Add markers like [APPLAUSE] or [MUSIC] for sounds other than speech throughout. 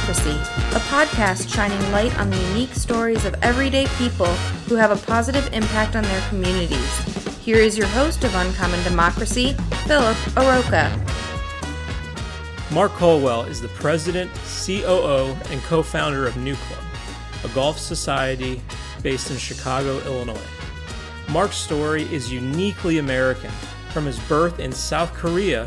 Democracy, a podcast shining light on the unique stories of everyday people who have a positive impact on their communities. Here is your host of Uncommon Democracy, Philip Aroka. Mark Colwell is the president, COO, and co founder of New Club, a golf society based in Chicago, Illinois. Mark's story is uniquely American. From his birth in South Korea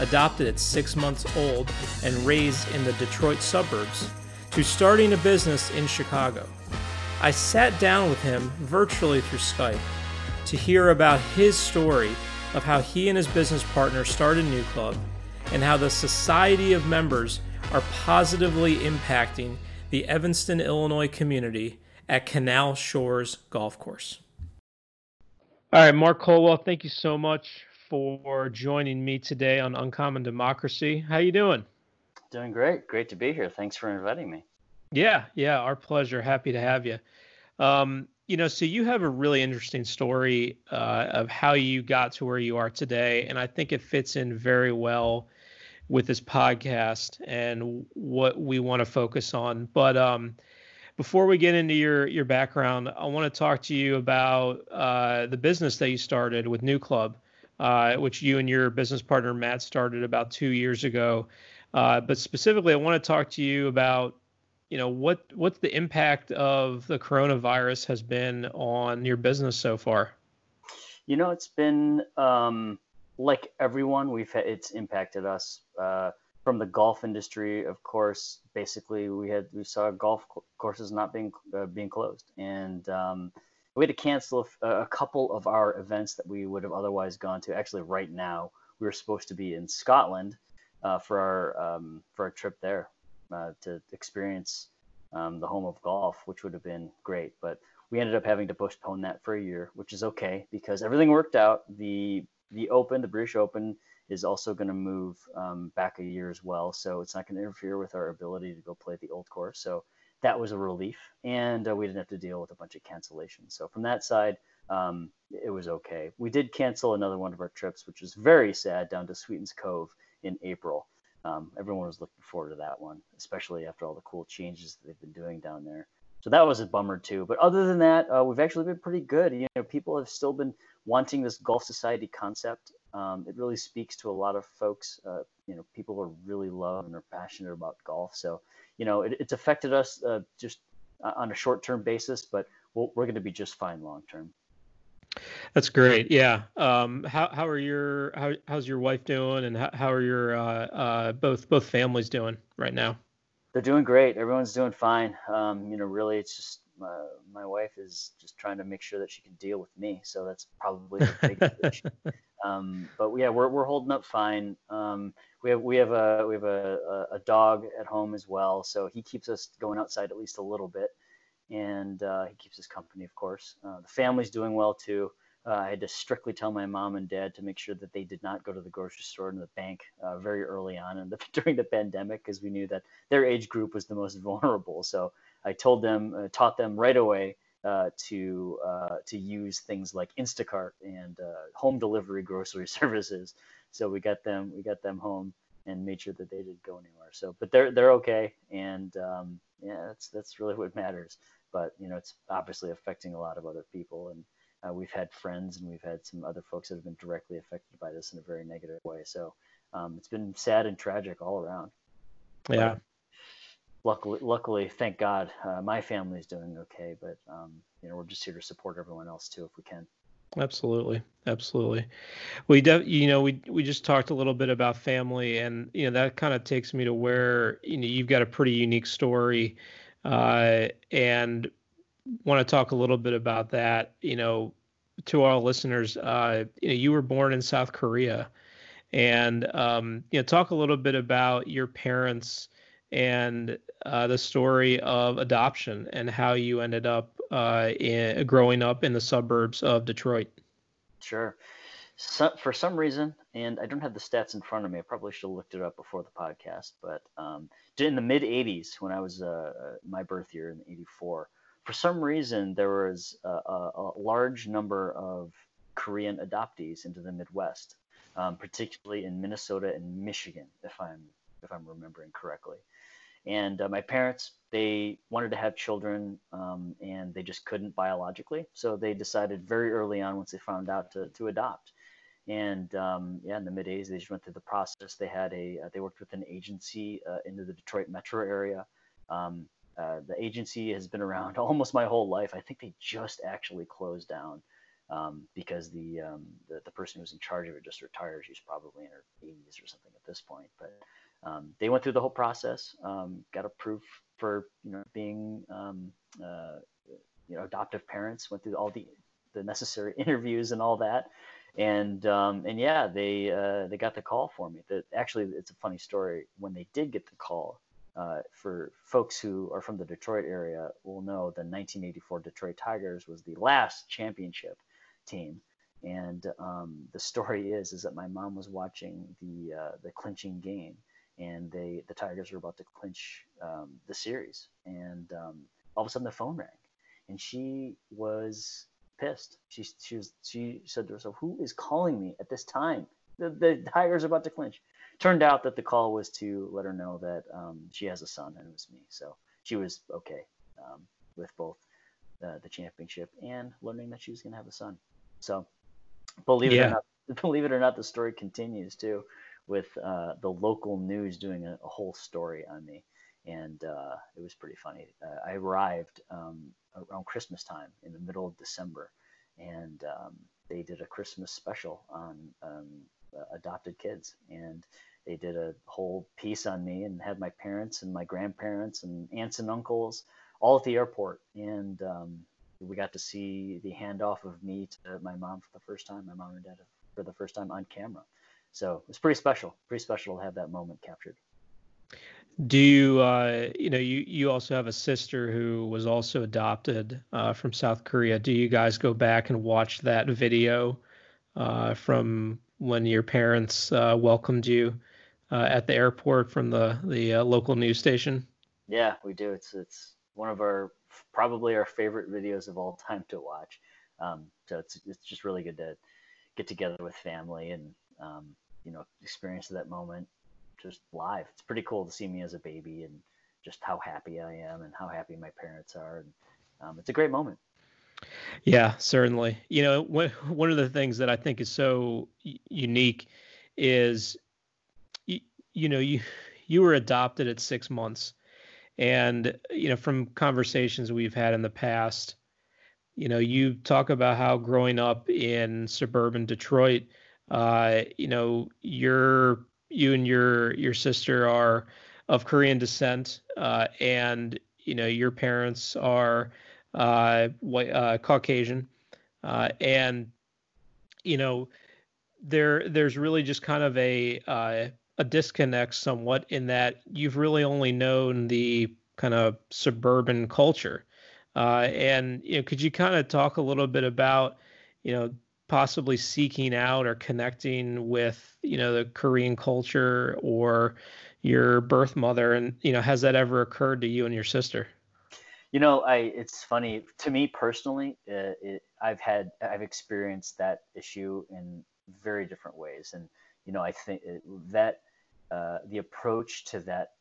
adopted at six months old and raised in the Detroit suburbs, to starting a business in Chicago. I sat down with him virtually through Skype to hear about his story of how he and his business partner started New Club and how the society of members are positively impacting the Evanston, Illinois community at Canal Shores Golf Course. All right, Mark Colwell, thank you so much for joining me today on Uncommon Democracy. How are you doing? Doing great. Great to be here. Thanks for inviting me. Yeah, yeah, our pleasure. Happy to have you. Um, you know, so you have a really interesting story uh, of how you got to where you are today, and I think it fits in very well with this podcast and what we want to focus on. But um, before we get into your your background, I want to talk to you about uh, the business that you started with New Club uh, which you and your business partner Matt started about two years ago. Uh, but specifically, I want to talk to you about, you know, what what the impact of the coronavirus has been on your business so far. You know, it's been um, like everyone. We've had, it's impacted us uh, from the golf industry. Of course, basically, we had we saw golf courses not being uh, being closed, and um, we had to cancel a, couple of our events that we would have otherwise gone to. Actually, right now we were supposed to be in Scotland uh, for our um, for our trip there uh, to experience um, the home of golf, which would have been great. But we ended up having to postpone that for a year, which is okay because everything worked out. The the Open, the British Open, is also going to move um, back a year as well, so it's not going to interfere with our ability to go play the old course. So that was a relief, and uh, we didn't have to deal with a bunch of cancellations. So from that side, um, it was okay. We did cancel another one of our trips, which was very sad, down to Sweetens Cove in April. Um, everyone was looking forward to that one, especially after all the cool changes that they've been doing down there. So that was a bummer too. But other than that, uh, we've actually been pretty good. You know, people have still been wanting this golf society concept. Um, it really speaks to a lot of folks. Uh, you know, people are really love and are passionate about golf. So you know, it, it's affected us uh, just uh, on a short term basis, but we we are going to be just fine long term. That's great. Yeah. Um, how how are your how how's your wife doing, and how, how are your uh, uh, both both families doing right now? They're doing great. Everyone's doing fine. Um, you know, really, it's just uh, my wife is just trying to make sure that she can deal with me. So that's probably the biggest [LAUGHS] issue. Um, but yeah, we're we're holding up fine. Um, we have we have a we have a, a dog at home as well, so he keeps us going outside at least a little bit, and uh, he keeps us company, of course. Uh, the family's doing well too. Uh, I had to strictly tell my mom and dad to make sure that they did not go to the grocery store and the bank uh, very early on and [LAUGHS] during the pandemic because we knew that their age group was the most [LAUGHS] vulnerable. So I told them, uh, taught them right away uh, to uh, to use things like Instacart and uh, home delivery grocery [LAUGHS] services. So we got them we got them home and made sure that they didn't go anywhere. So, but they're they're okay, and um, yeah, that's that's really what matters. But you know, it's obviously affecting a lot of other people, and uh, we've had friends and we've had some other folks that have been directly affected by this in a very negative way. So um, it's been sad and tragic all around. Yeah. Luckily, luckily, thank God, uh, my family is doing okay. But um, you know, we're just here to support everyone else too, if we can. Absolutely, absolutely. We, de- you know, we we just talked a little bit about family, and you know that kind of takes me to where you know you've got a pretty unique story, uh, and want to talk a little bit about that. You know, to our listeners, uh, you know, you were born in South Korea, and um, you know, talk a little bit about your parents and uh, the story of adoption and how you ended up uh, in, growing up in the suburbs of Detroit. Sure. So, for some reason, and I don't have the stats in front of me, I probably should have looked it up before the podcast, but um, in the mid 80s, when I was uh, my birth year in 84, for some reason, there was a, a, a large number of Korean adoptees into the Midwest, um, particularly in Minnesota and Michigan, if I'm if I'm remembering correctly. And uh, my parents, they wanted to have children um, and they just couldn't biologically. So they decided very early on, once they found out, to, to adopt. And um, yeah, in the mid 80s, they just went through the process. They had a, uh, they worked with an agency uh, into the Detroit metro area. Um, uh, the agency has been around [LAUGHS] almost my whole life. I think they just actually closed down um, because the, um, the, the person who was in charge of it just retired. She's probably in her 80s or something at this point. But um, they went through the whole process, um, got approved for you know being um, uh, you know adoptive parents. Went through all the the necessary [LAUGHS] interviews and all that. And um, and yeah, they uh, they got the call for me. That actually, it's a funny story. When they did get the call, uh, for folks who are from the Detroit area will know the 1984 Detroit Tigers was the last championship team. And um, the story is is that my mom was watching the uh, the clinching game, and they the Tigers were about to clinch um, the series, and um, all of a sudden the phone rang, and she was pissed. She she was she said to herself, "Who is calling me at this time? The the Tigers are about to clinch." Turned out that the call was to let her know that um, she has a son, and it was me. So she was okay um, with both uh, the championship and learning that she was going to have a son. So believe yeah. it or not, [LAUGHS] believe it or not, the story continues too, with uh, the local news doing a, a, whole story on me, and uh, it was pretty funny. Uh, I arrived um, around Christmas time in the middle of December, and um, they did a Christmas special on um, adopted kids, and they did a whole piece on me and had my parents and my grandparents and aunts and uncles all at the airport, and um, we got to see the handoff of me to my mom for the first time, my mom and dad for the first time on camera. So it was pretty special, pretty special to have that moment captured. Do you, uh, you know, you, you also have a sister who was also adopted uh, from South Korea. Do you guys go back and watch that video uh, from when your parents uh, welcomed you uh, at the airport from the the uh, local news station? Yeah, we do. It's it's one of our probably our favorite videos of all time to watch. Um, so it's it's just really good to get together with family and um, you know experience that moment just live. It's pretty cool to see me as a baby and just how happy I am and how happy my parents are. And um, it's a great moment. Yeah, certainly. You know, one of the things that I think is so unique is, you, you know, you you were adopted at six months, and you know, from conversations we've had in the past, you know, you talk about how growing up in suburban Detroit, uh, you know, you're you and your your sister are of Korean descent, uh, and you know, your parents are uh, white, uh, Caucasian, uh, and you know, there there's really just kind of a uh, a disconnect somewhat in that you've really only known the kind of suburban culture. Uh, and you know, could you kind of talk a little bit about, you know, possibly seeking out or connecting with, you know, the Korean culture or your birth mother, and you know, has that ever occurred to you and your sister? You know, I it's funny to me personally. Uh, it, I've had I've experienced that issue in very different ways, and you know, I think that uh, the approach to that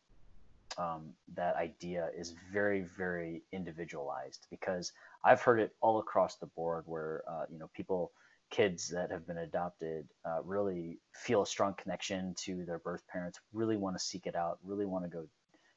um, that idea is very, very individualized because I've heard it all across the board where, uh, you know, people, kids that have been adopted uh, really feel a strong connection to their birth parents, really want to seek it out, really want to go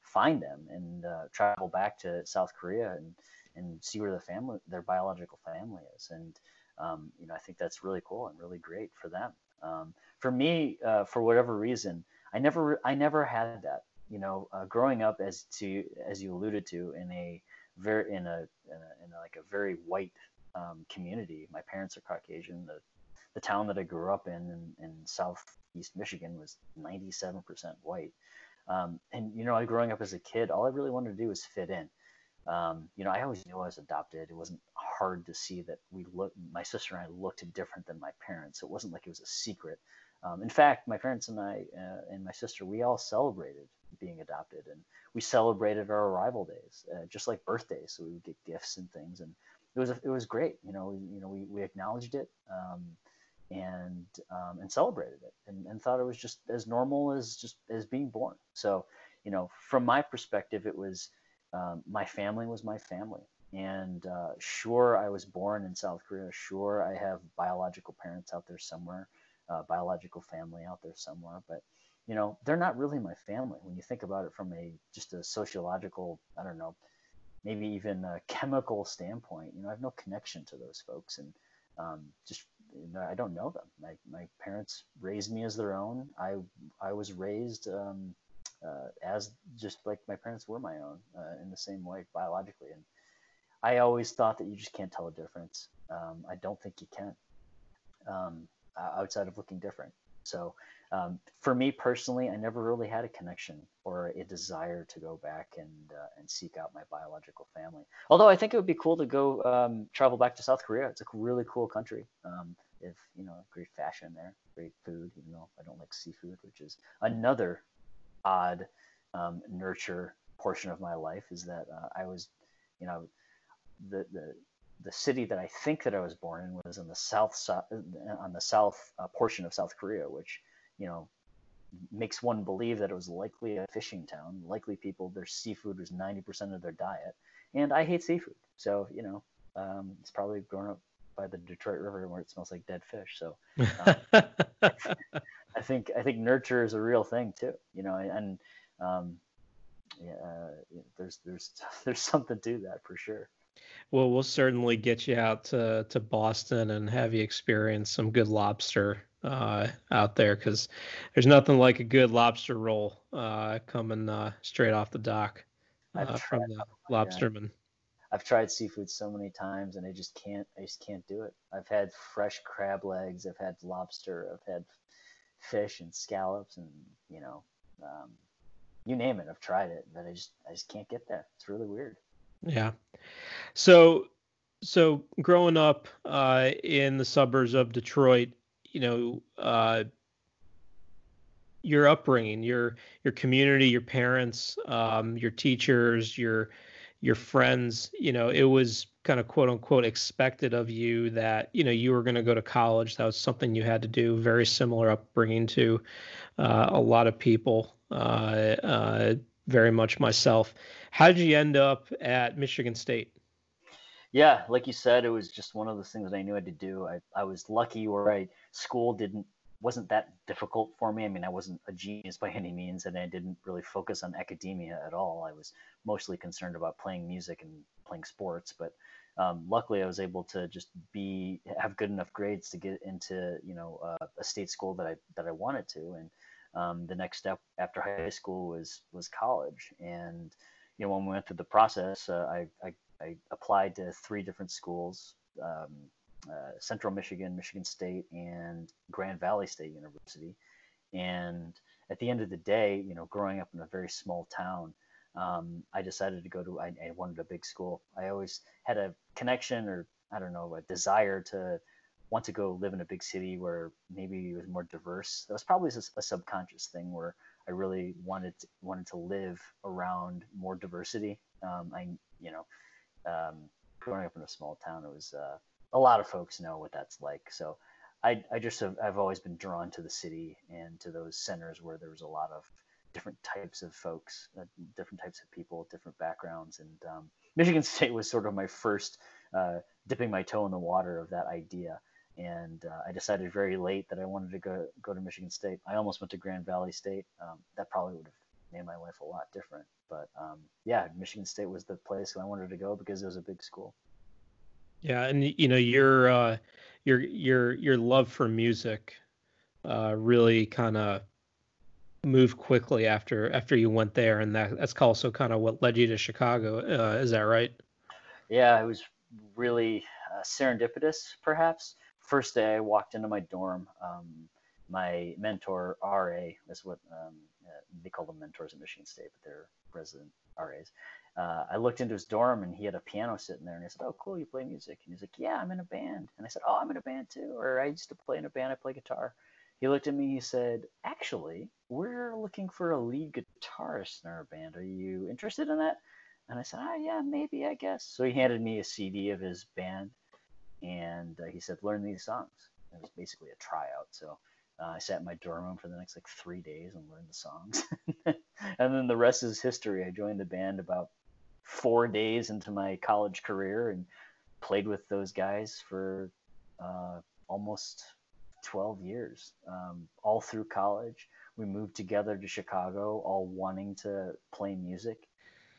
find them and uh, travel back to South Korea and, and see where the family, their biological family is. And, um, you know, I think that's really cool and really great for them. Um, for me, uh, for whatever reason, I never, I never had that you know, uh, growing up as to as you alluded to in a very in a, in, a, in a like a very white um, community. My parents are Caucasian. The the town that I grew up in in, in southeast Michigan was 97% white. Um, and you know, growing up as a kid, all I really wanted to do was fit in. Um, you know, I always knew I was adopted. It wasn't hard to see that we look. My sister and I looked different than my parents. It wasn't like it was a secret. Um, in fact, my parents and I uh, and my sister, we all celebrated being adopted, and we celebrated our arrival days, uh, just like birthdays. So we would get gifts and things, and it was it was great. You know, we, you know, we, we acknowledged it um, and um, and celebrated it, and, and thought it was just as normal as just as being born. So, you know, from my perspective, it was um, my family was my family. And uh, sure, I was born in South Korea. Sure, I have biological parents out there somewhere, uh, biological family out there somewhere. But you know, they're not really my family when you think about it from a just a sociological, I don't know, maybe even a chemical standpoint. You know, I have no connection to those folks, and um, just you know, I don't know them. My my parents raised me as their own. I I was raised um, uh, as just like my parents were my own uh, in the same way biologically, and I always thought that you just can't tell a difference. Um, I don't think you can um, outside of looking different. So um, for me personally, I never really had a connection or a desire to go back and uh, and seek out my biological family. Although I think it would be cool to go um, travel back to South Korea. It's a really cool country. Um, if you know, great fashion there, great food. Even though I don't like seafood, which is another odd um, nurture portion of my life, is that uh, I was, you know, the the the city that I think that I was born in was in the south, south on the south uh, portion of South Korea, which you know, makes one believe that it was likely a fishing town. Likely people, their seafood was 90% of their diet. And I hate seafood. So, you know, um, it's probably grown up by the Detroit River where it smells like dead fish. So [LAUGHS] um, I think, I think nurture is a real thing too, you know, and, um, yeah, uh, there's, there's, [LAUGHS] there's something to that for sure. Well, we'll certainly get you out to, to Boston and have you experience some good lobster uh, out there because there's nothing like a good lobster roll uh, coming uh, straight off the dock uh, from the lobsterman. Yeah. I've tried seafood so many times and I just can't. I just can't do it. I've had fresh crab legs. I've had lobster. I've had fish and scallops and you know, um, you name it. I've tried it, but I just I just can't get there. It's really weird. Yeah. So so growing up uh, in the suburbs of Detroit, you know uh, your upbringing, your your community, your parents, um, your teachers, your your friends. You know, it was kind of quote unquote expected of you that you know you were going to go to college. That was something you had to do. Very similar upbringing to uh, a lot of people. Very much myself. How did you end up at Michigan State? Yeah, like you said, it was just one of those things that I knew I had to do. I, I was lucky where I school didn't wasn't that difficult for me. I mean, I wasn't a genius by any means, and I didn't really focus on academia at all. I was mostly concerned about playing music and playing sports. But um, luckily, I was able to just be have good enough grades to get into you know uh, a state school that I that I wanted to. And um, the next step after high school was was college. And you know, when we went through the process, uh, I, I I applied to three different schools um, uh, Central Michigan, Michigan State, and Grand Valley State University. And at the end of the day, you know, growing up in a very small town, um, I decided to go to, I, I, wanted a big school. I always had a connection or, I don't know, a desire to want to go live in a big city where maybe it was more diverse. That was probably a, a subconscious thing where I really wanted to, wanted to live around more diversity. Um, I, you know, um, growing up in a small town, it was uh, a lot of folks know what that's like. So I, I just have, I've always been drawn to the city and to those centers where there was a lot of different types of folks, uh, different types of people, different backgrounds. And um, Michigan [LAUGHS] State was sort of my first uh, dipping my toe in the water of that idea. And uh, I decided very late that I wanted to go go to Michigan State. I almost went to Grand Valley State. Um, that probably would have made my life a lot different. But um, yeah, Michigan State was the place I wanted to go because it was a big school. Yeah, and you know your uh, your your your love for music uh, really kind of moved quickly after after you went there, and that that's also kind of what led you to Chicago. Uh, is that right? Yeah, it was really uh, serendipitous, perhaps. First day I walked into my dorm, um, my mentor RA is what um, uh, they call them mentors at Michigan State, but they're resident RAs. Uh, I looked into his dorm and he had a piano sitting there, and I said, "Oh, cool, you play music?" And he's like, "Yeah, I'm in a band." And I said, "Oh, I'm in a band too." Or I used to play in a band. I play guitar. He looked at me. He said, "Actually, we're looking for a lead guitarist in our band. Are you interested in that?" And I said, "Ah, yeah, maybe, I guess." So he handed me a CD of his band, and uh, he said, "Learn these songs." It was basically a tryout. So Uh, I sat in my dorm room for the next like three days and learned the songs, [LAUGHS] and then the rest is history. I joined the band about four days into my college career and played with those guys for uh, almost 12 years, um, all through college. We moved together to Chicago, all wanting to play music.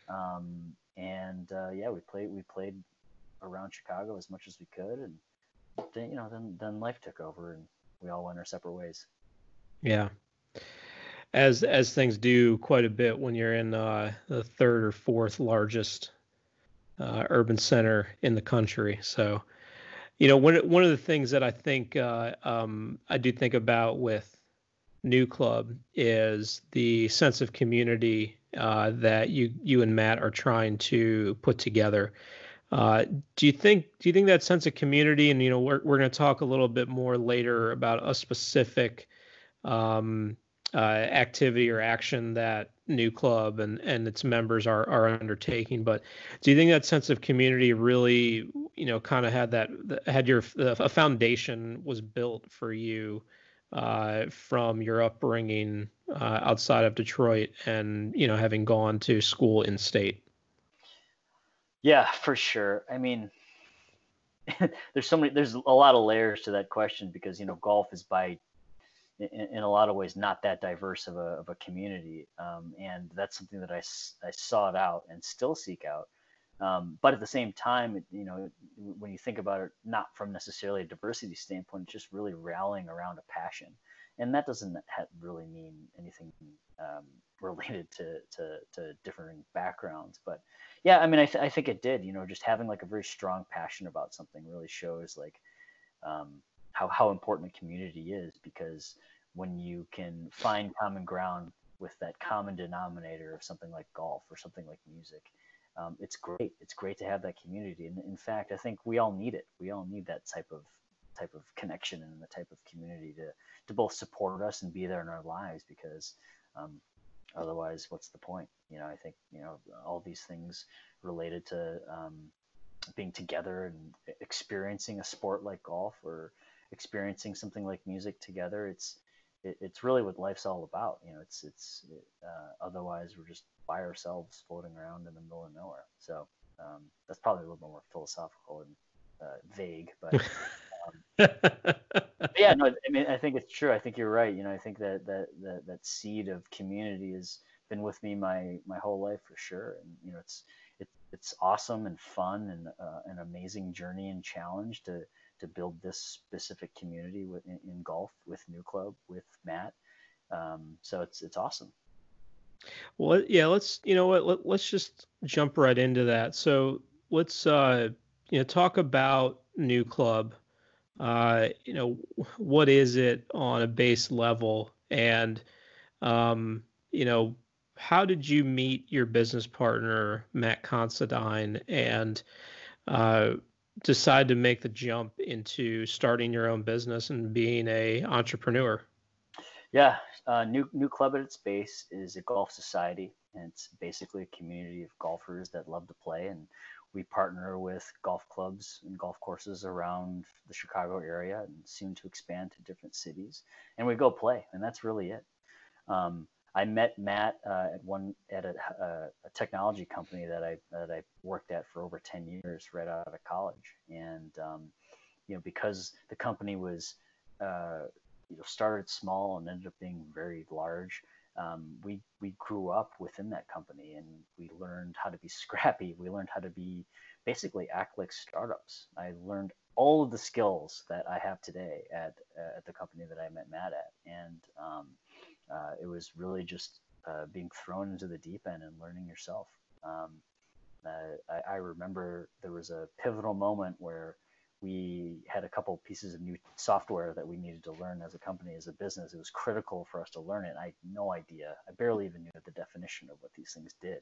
Um, and uh, yeah, we played we played around Chicago as much as we could, and then you know then then life took over, and we all went our separate ways. Yeah, as as things do quite a bit when you're in uh, the third or fourth largest uh, urban center in the country. So, you know, one one of the things that I think uh, um, I do think about with New Club is the sense of community uh, that you you and Matt are trying to put together. Uh, do you think do you think that sense of community and you know we're we're going to talk a little bit more later about a specific um, uh, activity or action that new club and and its members are are undertaking but do you think that sense of community really you know kind of had that had your a foundation was built for you uh, from your upbringing uh, outside of Detroit and you know having gone to school in state yeah for sure i mean [LAUGHS] there's so many there's a lot of layers to that question because you know golf is by in, in a lot of ways not that diverse of a, of a community. Um, and that's something that I, I sought out and still seek out. Um, but at the same time, you know, when you think about it, not from necessarily a diversity standpoint, it's just really rallying around a passion. And that doesn't really mean anything um, [LAUGHS] related to, to, to, differing backgrounds. But yeah, I mean, I, th- I think it did, you know, just having like a very strong passion about something really shows like, um, how, how important a community is because when you can find common ground with that common denominator of something like golf or something like music, um, it's great. It's great to have that community. And in fact, I think we all need it. We all need that type of type of connection and the type of community to to both support us and be there in our lives because um, otherwise, what's the point? You know, I think you know all these things related to um, being together and experiencing a sport like golf or experiencing something like music together. It's it, it's really what life's all about. You know, it's it's it, uh, otherwise we're just by ourselves floating around in the middle of nowhere. So um, that's probably a little bit more philosophical and uh, vague, but. [LAUGHS] Um, yeah, no, I mean, I think it's true. I think you're right. You know, I think that that that, that seed of community has been with me my my whole life for sure. And you know, it's it, it's awesome and fun and uh, an amazing journey and challenge to to build this specific community with, in, in golf with New Club with Matt. Um, so it's it's awesome. Well, yeah, let's you know what let, let's just jump right into that. So let's uh, you know talk about New Club. Uh, you know what is it on a base level, and um, you know how did you meet your business partner Matt Considine, and uh, decide to make the jump into starting your own business and being a entrepreneur? Yeah, uh, new new club at its base is a golf society, and it's basically a community of golfers that love to play. And we partner with golf clubs and golf courses around the Chicago area, and soon to expand to different cities. And we go play, and that's really it. Um, I met Matt uh, at one at a, a, a, technology company that I that I worked at for over ten years, right out of college. And um, you know, because the company was uh, you know started small and ended up being very large, um, we we grew up within that company and we learned how to be [LAUGHS] scrappy. We learned how to be basically act like startups. I learned all of the skills that I have today at uh, at the company that I met Matt at, and um, uh, it was really just uh, being thrown into the deep end and learning yourself. Um, I, I, remember there was a pivotal moment where we had a couple pieces of new software that we needed to learn as a company, as a business. It was critical for us to learn it. I had no idea. I barely even knew the definition of what these things did,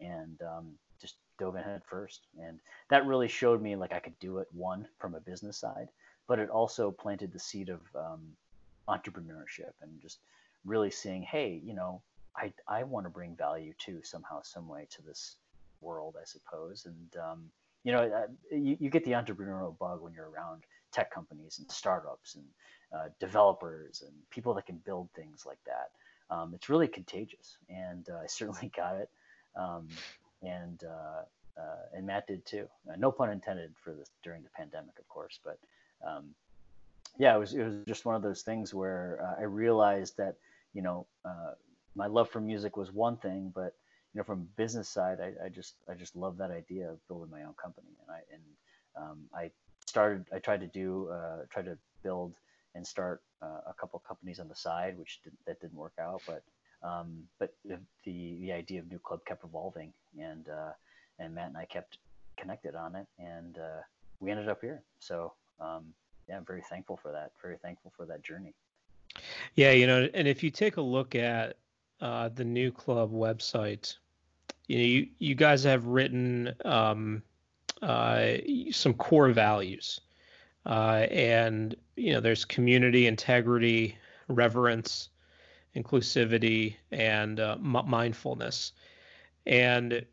and um, just dove in head first. And that really showed me like I could do it. One from a business side, but it also planted the seed of um, entrepreneurship and just really seeing, hey, you know, I, I want to bring value to somehow, some way to this world, I suppose. And, um, you know, uh, you, you get the entrepreneurial bug when you're around tech companies and startups and uh, developers and people that can build things like that. Um, it's really contagious, and uh, [LAUGHS] I certainly got it. Um, and uh, uh, and Matt did too. Uh, no pun intended for this during the pandemic, of course, but um, yeah, it was it was just one of those things where I realized that you know my love for music was one thing, but know from business side, I, I just I just love that idea of building my own company, and I and um, I started I tried to do uh, try to build and start uh, a couple companies on the side, which did, that didn't work out, but um, but the, the idea of New Club kept evolving, and uh, and Matt and I kept connected on it, and uh, we ended up here. So um, yeah, I'm very thankful for that. Very thankful for that journey. Yeah, you know, and if you take a look at uh, the new club website, you know, you, you guys have written um, uh, some core values, uh, and you know, there's community, integrity, reverence, inclusivity, and uh, m- mindfulness. And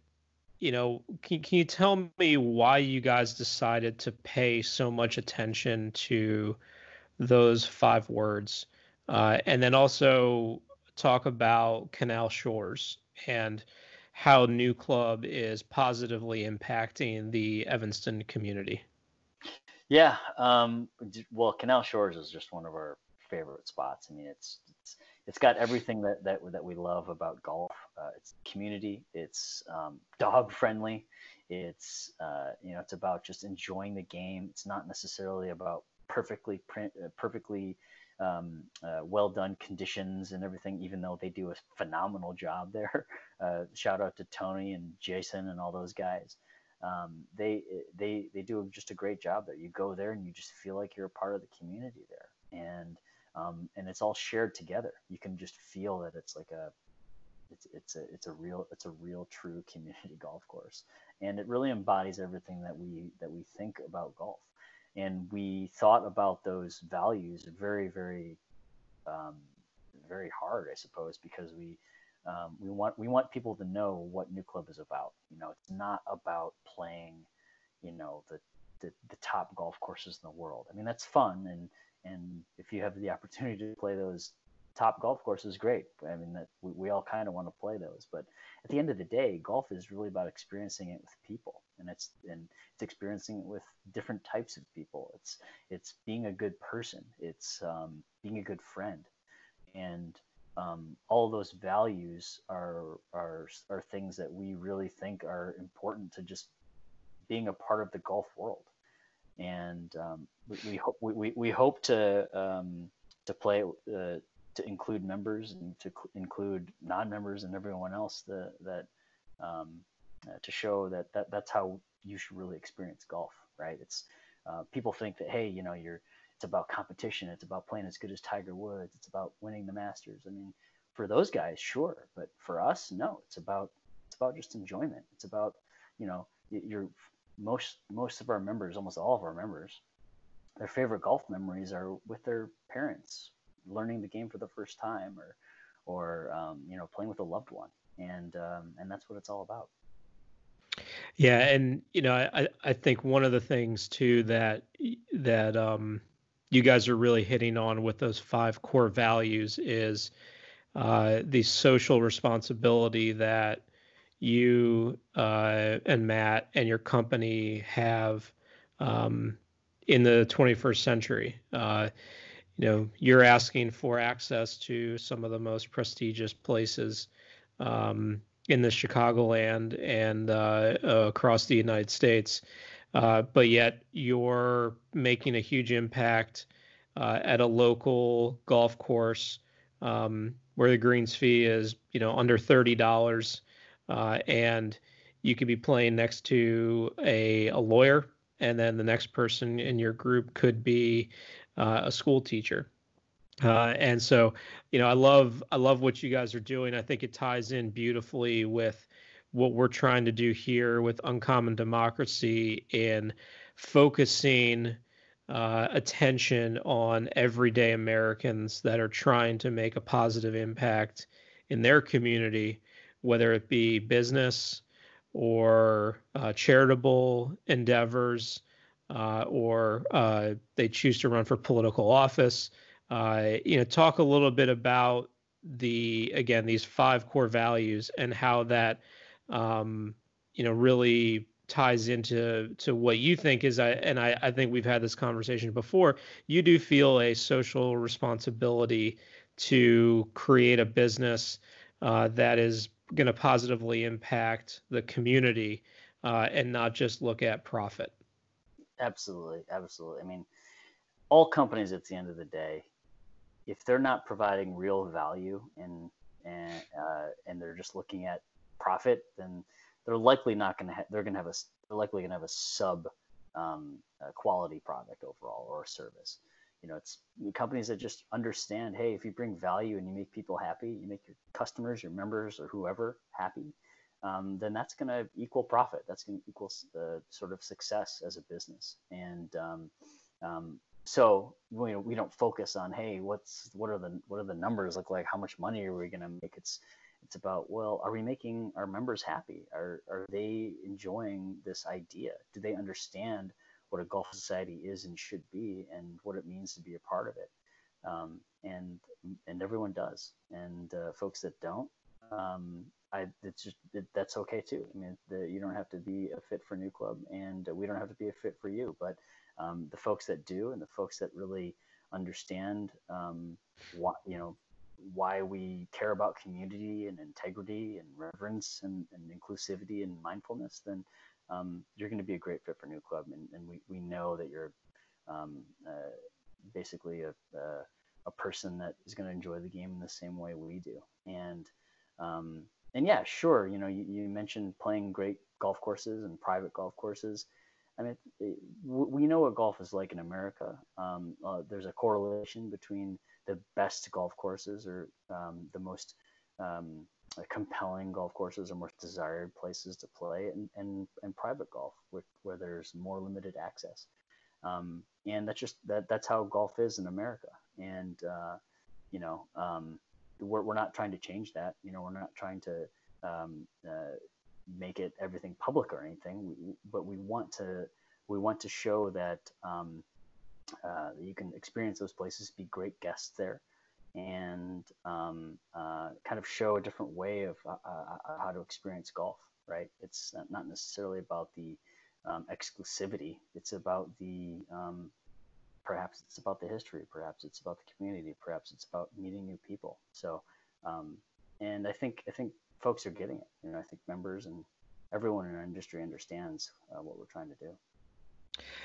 you know, can, can you tell me why you guys decided to pay so much attention to those five words? Uh, and then also talk about Canal Shores and how New Club is positively impacting the Evanston community. Yeah, um, well, Canal Shores is just one of our favorite spots. I mean, it's it's it's got everything that that that we love about golf. Uh, it's community. It's um, dog friendly. It's uh, you know it's about just enjoying the game. It's not necessarily about perfectly print, uh, perfectly um, uh, well done conditions and everything. Even though they do a phenomenal job there. [LAUGHS] Uh, shout out to Tony and Jason and all those guys. Um, they they they do just a great job there. You go there and you just feel like you're a part of the community there, and um, and it's all shared together. You can just feel that it's like a it's it's a it's a real it's a real true community [LAUGHS] golf course, and it really embodies everything that we that we think about golf. And we thought about those values very very um, very hard, I suppose, because we um, we want we want people to know what New Club is about. You know, it's not about playing, you know, the the, the top golf courses in the world. I mean, that's fun and and if you have the opportunity to play those top golf courses, great. I mean, that we, we all kind of want to play those, but at the end of the day, golf is really about experiencing it with people, and it's and it's experiencing it with different types of people. It's it's being a good person. It's um, being a good friend, and um, all those values are are are things that we really think are important to just being a part of the golf world and um, we, we, hope we, we hope to um, to play uh, to include members and to cl- include non-members and everyone else that that um, uh, to show that, that that's how you should really experience golf right? It's uh, people think that hey you know you're it's about competition it's about playing as good as tiger woods it's about winning the masters. I mean for those guys sure but for us no it's about it's about just enjoyment. It's about you know you're most most of our members, almost all of our members, their favorite golf memories are with their parents, learning the game for the first time, or or um, you know playing with a loved one, and um, and that's what it's all about. Yeah, and you know, I I think one of the things too that that um, you guys are really hitting on with those five core values is uh, the social responsibility that you uh, and Matt and your company have um, in the 21st century. Uh, you know, you're asking for access to some of the most prestigious places um, in the Chicagoland and uh, across the United States, uh, but yet you're making a huge impact uh, at a local golf course um, where the greens fee is, you know, under thirty dollars uh, and you could be playing next to a, a lawyer, and then the next person in your group could be uh, a school teacher. Uh, and so, you know, I love I love what you guys are doing. I think it ties in beautifully with what we're trying to do here with Uncommon Democracy in focusing uh, attention on everyday Americans that are trying to make a positive impact in their community whether it be business or uh, charitable endeavors or uh, they choose to run for political office. Uh, you know, talk a little bit about the again these five core values and how that um, you know really ties into to what you think is I and I, I think we've had this conversation before. You do feel a social responsibility to create a business uh, that is going to positively impact the community uh, and not just look at profit. Absolutely, absolutely. I mean, all companies at the end of the day, if they're not providing real value and and uh, and they're just looking at profit, then they're likely not going to. Ha- they're going to have a. They're likely going to have a sub um, quality product overall or service. You know, it's companies that just understand. Hey, if you bring value and you make people happy, you make your customers, your members, or whoever happy. Um, then that's going to equal profit. That's going to equal the sort of success as a business. And um, um, so we, we don't focus on hey, what's what are the what are the numbers look like? How much money are we going to make? It's it's about, well, are we making our members happy? Are, are they enjoying this idea? Do they understand what a golf society is and should be and what it means to be a part of it? Um, and and everyone does. And uh, folks that don't, um, I it's just it, that's okay too. I mean, the, you don't have to be a fit for New Club, and we don't have to be a fit for you. But um, the folks that do, and the folks that really understand um, what you know why we care about community and integrity and reverence and, and inclusivity and mindfulness, then um, you're going to be a great fit for NewClub. And, and we, we know that you're um, uh, basically a, a, a, person that is going to enjoy the game in the same way we do. And um, and yeah, sure, you know, you, you mentioned playing great golf courses and private golf courses. I mean, it, we know what golf is like in America. Um, uh, there's a correlation between the best golf courses or um, the most um, compelling golf courses or most desired places to play and, and, and private golf where, where there's more limited access. Um, and that's just that that's how golf is in America. And, uh, you know, um, we're, we're not trying to change that. You know, we're not trying to um, uh, make it everything public or anything, we, but we want to we want to show that um, uh, you can experience those places, be great guests there, and um, uh, kind of show a different way of uh, uh, uh how to experience golf. Right? It's not necessarily about the um, exclusivity. It's about the um, perhaps it's about the history. Perhaps it's about the community. Perhaps it's about meeting new people. So, um, and I think I think folks are getting it. You know, I think members and everyone in our industry understands uh, what we're trying to do.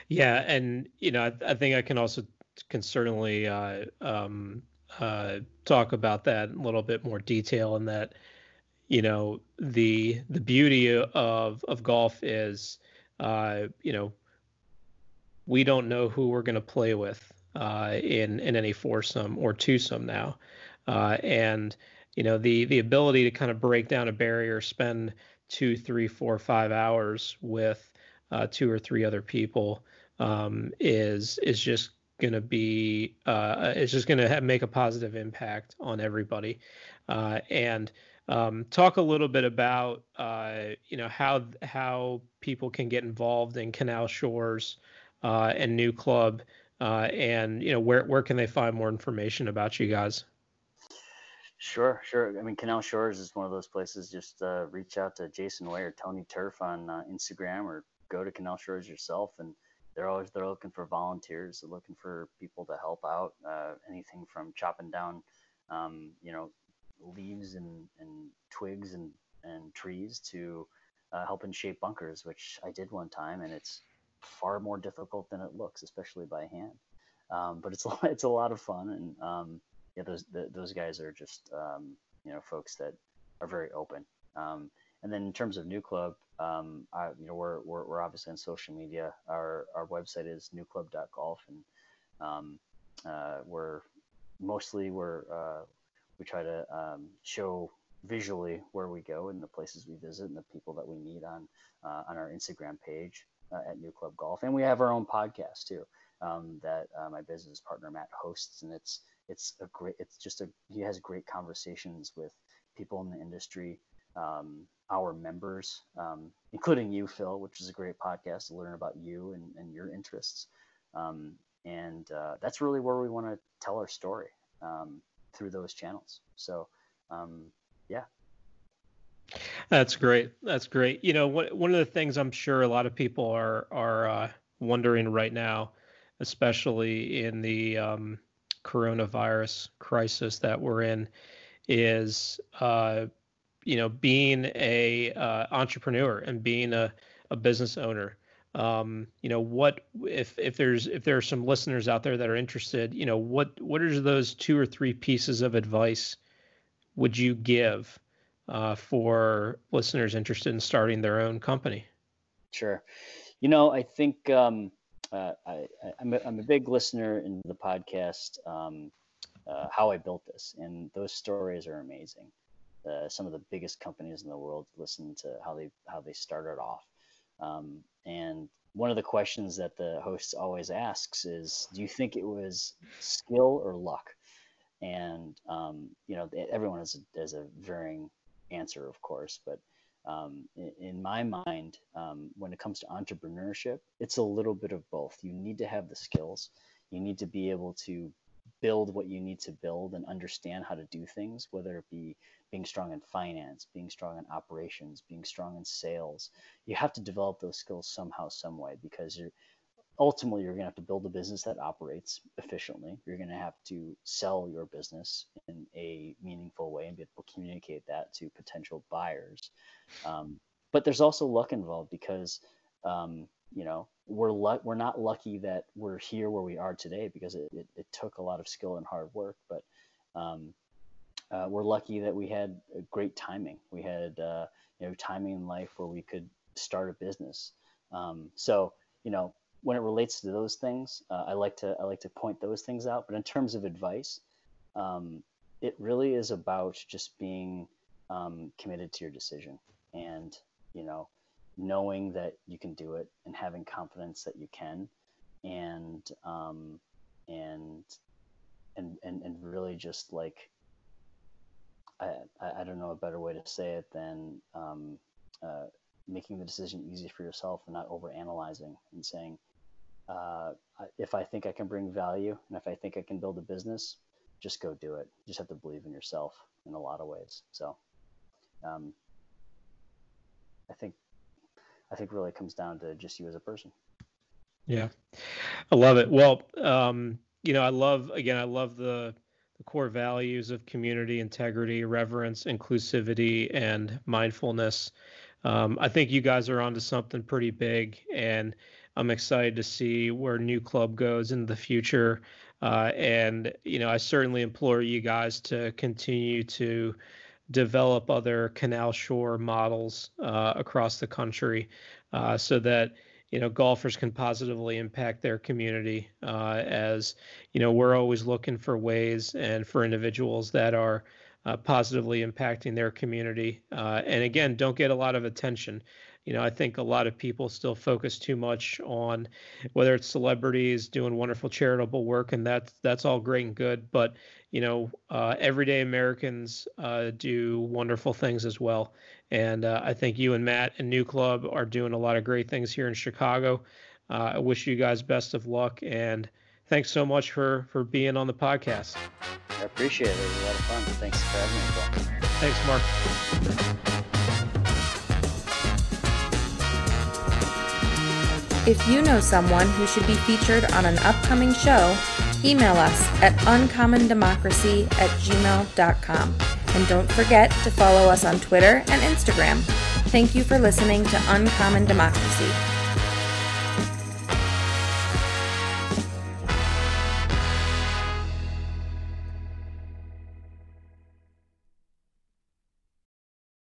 Yeah, and you know, I, I think I can also can certainly uh, um, uh, talk about that in a little bit more detail. In that, you know, the the beauty of of golf is, uh, you know, we don't know who we're going to play with uh, in in any foursome or twosome now, uh, and you know the the ability to kind of break down a barrier, spend two, three, four, five hours with uh, two or three other people um, is is just going to be uh, it's just going to make a positive impact on everybody. Uh, and um, talk a little bit about uh, you know how how people can get involved in Canal Shores uh, and NewClub uh, and you know where where can they find more information about you guys Sure, sure. I mean, Canal Shores is one of those places. Just uh, reach out to Jason Way or Tony Turf on uh, Instagram, or go to Canal Shores yourself. And they're always they're looking for volunteers. They're looking for people to help out. Uh, anything from chopping down, um, you know, leaves and, and twigs and, and trees to uh, helping shape bunkers, which I did one time, and it's far more difficult than it looks, especially by hand. Um, but it's [LAUGHS] it's a lot of fun and um, yeah, those the, those guys are just um, you know folks that are very open. Um, and then in terms of NewClub, um, I, you know we're, we're, we're obviously on social media. Our our website is newclub.golf, and um, uh, we're mostly we're uh, we try to show visually where we go and the places we visit and the people that we meet on uh, on our Instagram page uh, at NewClub Golf, and we have our own podcast too um, that uh, my business partner Matt hosts, and it's it's a great it's just a he has great conversations with people in the industry um, our members, um, including you, Phil, which is a great podcast to learn about you and, and your interests. Um, and uh, that's really where we want to tell our story um, through those channels. So, um, yeah. That's great. That's great. You know, one of the things I'm sure a lot of people are are uh, wondering right now, especially in the um, coronavirus crisis that we're in, is uh, you know being a uh, entrepreneur and being a, a business owner um, you know what if if there's if there are some listeners out there that are interested you know what what are those two or three pieces of advice would you give uh, for listeners interested in starting their own company sure you know i think um, uh, I, I'm, a, a big listener in the podcast um, uh, how i built this and those stories are amazing uh, some of the biggest companies in the world listen to how they how they started off. Um, and one of the questions that the host always asks is, "Do you think it was skill or luck?" And um, you know, everyone has a, has a varying answer, of course, but um, in, in, my mind, um, when it comes to entrepreneurship, it's a little bit of both. You need to have the skills. You need to be able to build what you need to build and understand how to do things, whether it be being strong in finance, being strong in operations, being strong in sales. You have to develop those skills somehow, some way, because you're ultimately you're going to have to build a business that operates efficiently. You're going to have to sell your business in a meaningful way and be able to communicate that to potential buyers. Um, but there's also luck involved because um, you know we're we're not lucky that we're here where we are today because it, it, it took a lot of skill and hard work. But um, uh, we're lucky that we had great timing. We had uh, you know timing in life where we could start a business. Um, so you know when it relates to those things, uh, I like to I like to point those things out. But in terms of advice, um, it really is about just being um, committed to your decision and you know knowing that you can do it and having confidence that you can and um, and and and and really just like I, I don't know a better way to say it than um, uh, making the decision easy for yourself and not over analyzing and saying, uh, if I think I can bring value and if I think I can build a business, just go do it. You just have to believe in yourself in a lot of ways. So, um, I think, I think really comes down to just you as a person. Yeah, I love it. Well, um, you know, I love again, I love the the core values of community integrity, reverence, inclusivity, and mindfulness. Um, I think you guys are onto something pretty big, and I'm excited to see where New Club goes in the future. Uh, and you know, I certainly implore you guys to continue to develop other Canal Shore models uh, across the country, uh, so that you know golfers can positively impact their community uh, as you know we're always looking for ways and for individuals that are uh, positively impacting their community uh, and again don't get a lot of attention you know i think a lot of people still focus too much on whether it's celebrities doing wonderful charitable work and that's that's all great and good but you know uh, everyday americans uh, do wonderful things as well and uh, I think you and Matt and New Club are doing a lot of great things here in Chicago. Uh, I wish you guys best of luck and thanks so much for for being on the podcast. I appreciate it. It was a lot of fun. Thanks for having me. Thanks, Mark. If you know someone who should be featured on an upcoming show, email us at uncommondemocracy at gmail.com. And don't forget to follow us on Twitter and Instagram. Thank you for listening to Uncommon Democracy.